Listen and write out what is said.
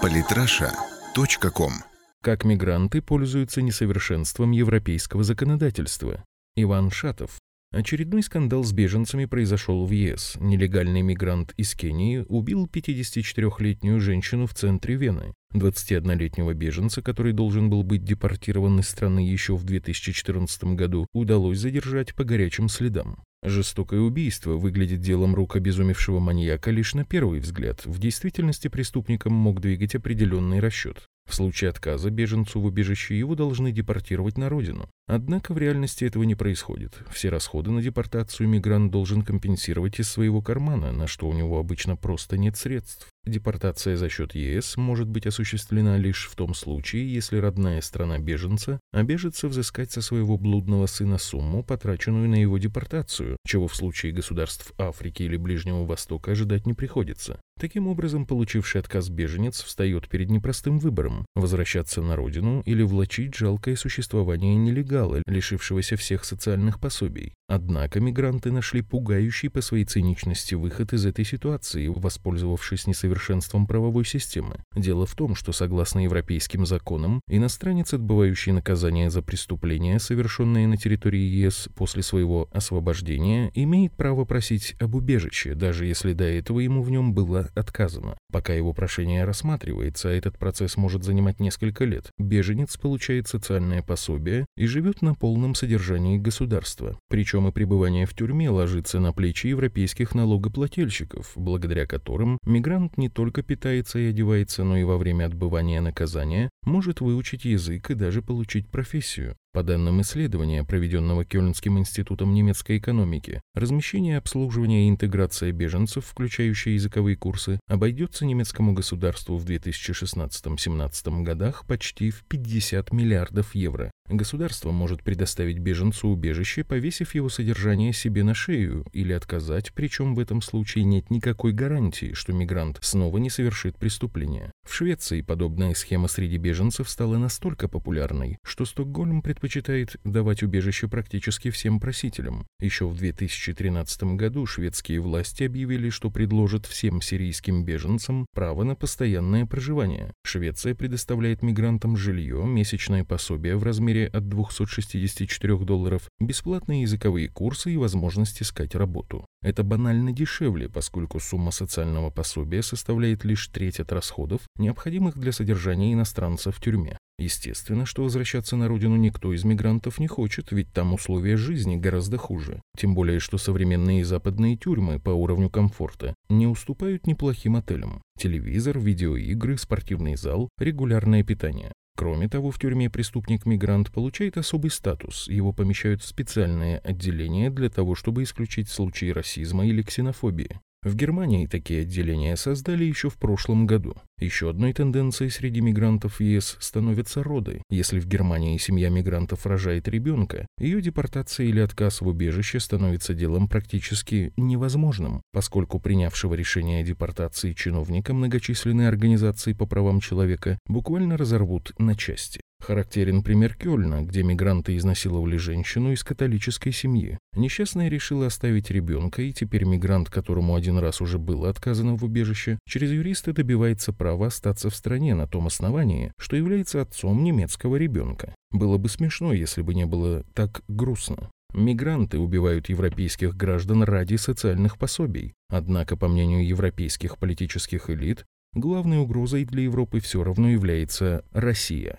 Политраша.ком Как мигранты пользуются несовершенством европейского законодательства. Иван Шатов. Очередной скандал с беженцами произошел в ЕС. Нелегальный мигрант из Кении убил 54-летнюю женщину в центре Вены. 21-летнего беженца, который должен был быть депортирован из страны еще в 2014 году, удалось задержать по горячим следам. Жестокое убийство выглядит делом рук обезумевшего маньяка лишь на первый взгляд. В действительности преступником мог двигать определенный расчет. В случае отказа беженцу в убежище его должны депортировать на родину. Однако в реальности этого не происходит. Все расходы на депортацию мигрант должен компенсировать из своего кармана, на что у него обычно просто нет средств. Депортация за счет ЕС может быть осуществлена лишь в том случае, если родная страна беженца обяжется взыскать со своего блудного сына сумму, потраченную на его депортацию, чего в случае государств Африки или Ближнего Востока ожидать не приходится. Таким образом, получивший отказ беженец встает перед непростым выбором – возвращаться на родину или влачить жалкое существование нелегала, лишившегося всех социальных пособий. Однако мигранты нашли пугающий по своей циничности выход из этой ситуации, воспользовавшись несовершенством правовой системы. Дело в том, что согласно европейским законам, иностранец, отбывающий наказание за преступления, совершенные на территории ЕС после своего освобождения, имеет право просить об убежище, даже если до этого ему в нем было отказано. Пока его прошение рассматривается, а этот процесс может занимать несколько лет, беженец получает социальное пособие и живет на полном содержании государства. Причем и пребывание в тюрьме ложится на плечи европейских налогоплательщиков, благодаря которым мигрант не только питается и одевается, но и во время отбывания наказания может выучить язык и даже получить профессию. По данным исследования, проведенного Кёльнским институтом немецкой экономики, размещение, обслуживание и интеграция беженцев, включающие языковые курсы, обойдется немецкому государству в 2016-17 годах почти в 50 миллиардов евро. Государство может предоставить беженцу убежище, повесив его содержание себе на шею, или отказать, причем в этом случае нет никакой гарантии, что мигрант снова не совершит преступление. В Швеции подобная схема среди беженцев стала настолько популярной, что Стокгольм предпочитает давать убежище практически всем просителям. Еще в 2013 году шведские власти объявили, что предложат всем сирийским беженцам право на постоянное проживание. Швеция предоставляет мигрантам жилье, месячное пособие в размере от 264 долларов, бесплатные языковые курсы и возможность искать работу. Это банально дешевле, поскольку сумма социального пособия составляет лишь треть от расходов, необходимых для содержания иностранца в тюрьме. Естественно, что возвращаться на родину никто из мигрантов не хочет, ведь там условия жизни гораздо хуже. Тем более, что современные западные тюрьмы по уровню комфорта не уступают неплохим отелям. Телевизор, видеоигры, спортивный зал, регулярное питание. Кроме того, в тюрьме преступник-мигрант получает особый статус. Его помещают в специальное отделение для того, чтобы исключить случаи расизма или ксенофобии. В Германии такие отделения создали еще в прошлом году. Еще одной тенденцией среди мигрантов ЕС становятся роды. Если в Германии семья мигрантов рожает ребенка, ее депортация или отказ в убежище становится делом практически невозможным, поскольку принявшего решение о депортации чиновника многочисленные организации по правам человека буквально разорвут на части. Характерен пример Кёльна, где мигранты изнасиловали женщину из католической семьи. Несчастная решила оставить ребенка, и теперь мигрант, которому один раз уже было отказано в убежище, через юриста добивается права остаться в стране на том основании, что является отцом немецкого ребенка. Было бы смешно, если бы не было так грустно. Мигранты убивают европейских граждан ради социальных пособий. Однако, по мнению европейских политических элит, главной угрозой для Европы все равно является Россия.